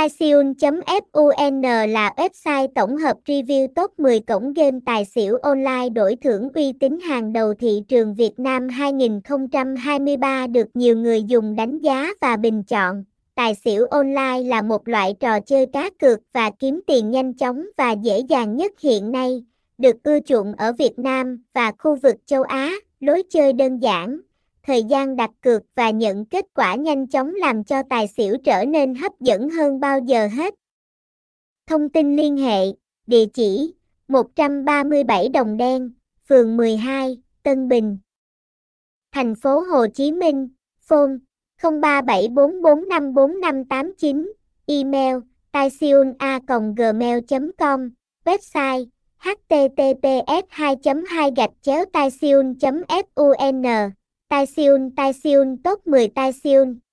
Taisiun.fun là website tổng hợp review top 10 cổng game tài xỉu online đổi thưởng uy tín hàng đầu thị trường Việt Nam 2023 được nhiều người dùng đánh giá và bình chọn. Tài xỉu online là một loại trò chơi cá cược và kiếm tiền nhanh chóng và dễ dàng nhất hiện nay, được ưa chuộng ở Việt Nam và khu vực châu Á. Lối chơi đơn giản, thời gian đặt cược và nhận kết quả nhanh chóng làm cho tài xỉu trở nên hấp dẫn hơn bao giờ hết. Thông tin liên hệ, địa chỉ 137 Đồng Đen, phường 12, Tân Bình, thành phố Hồ Chí Minh, phone 0374454589, email taisiuna.gmail.com, website https 2 2 gạch chéo taisiun fun Tai Siun Tai Siun top 10 Tai Siun.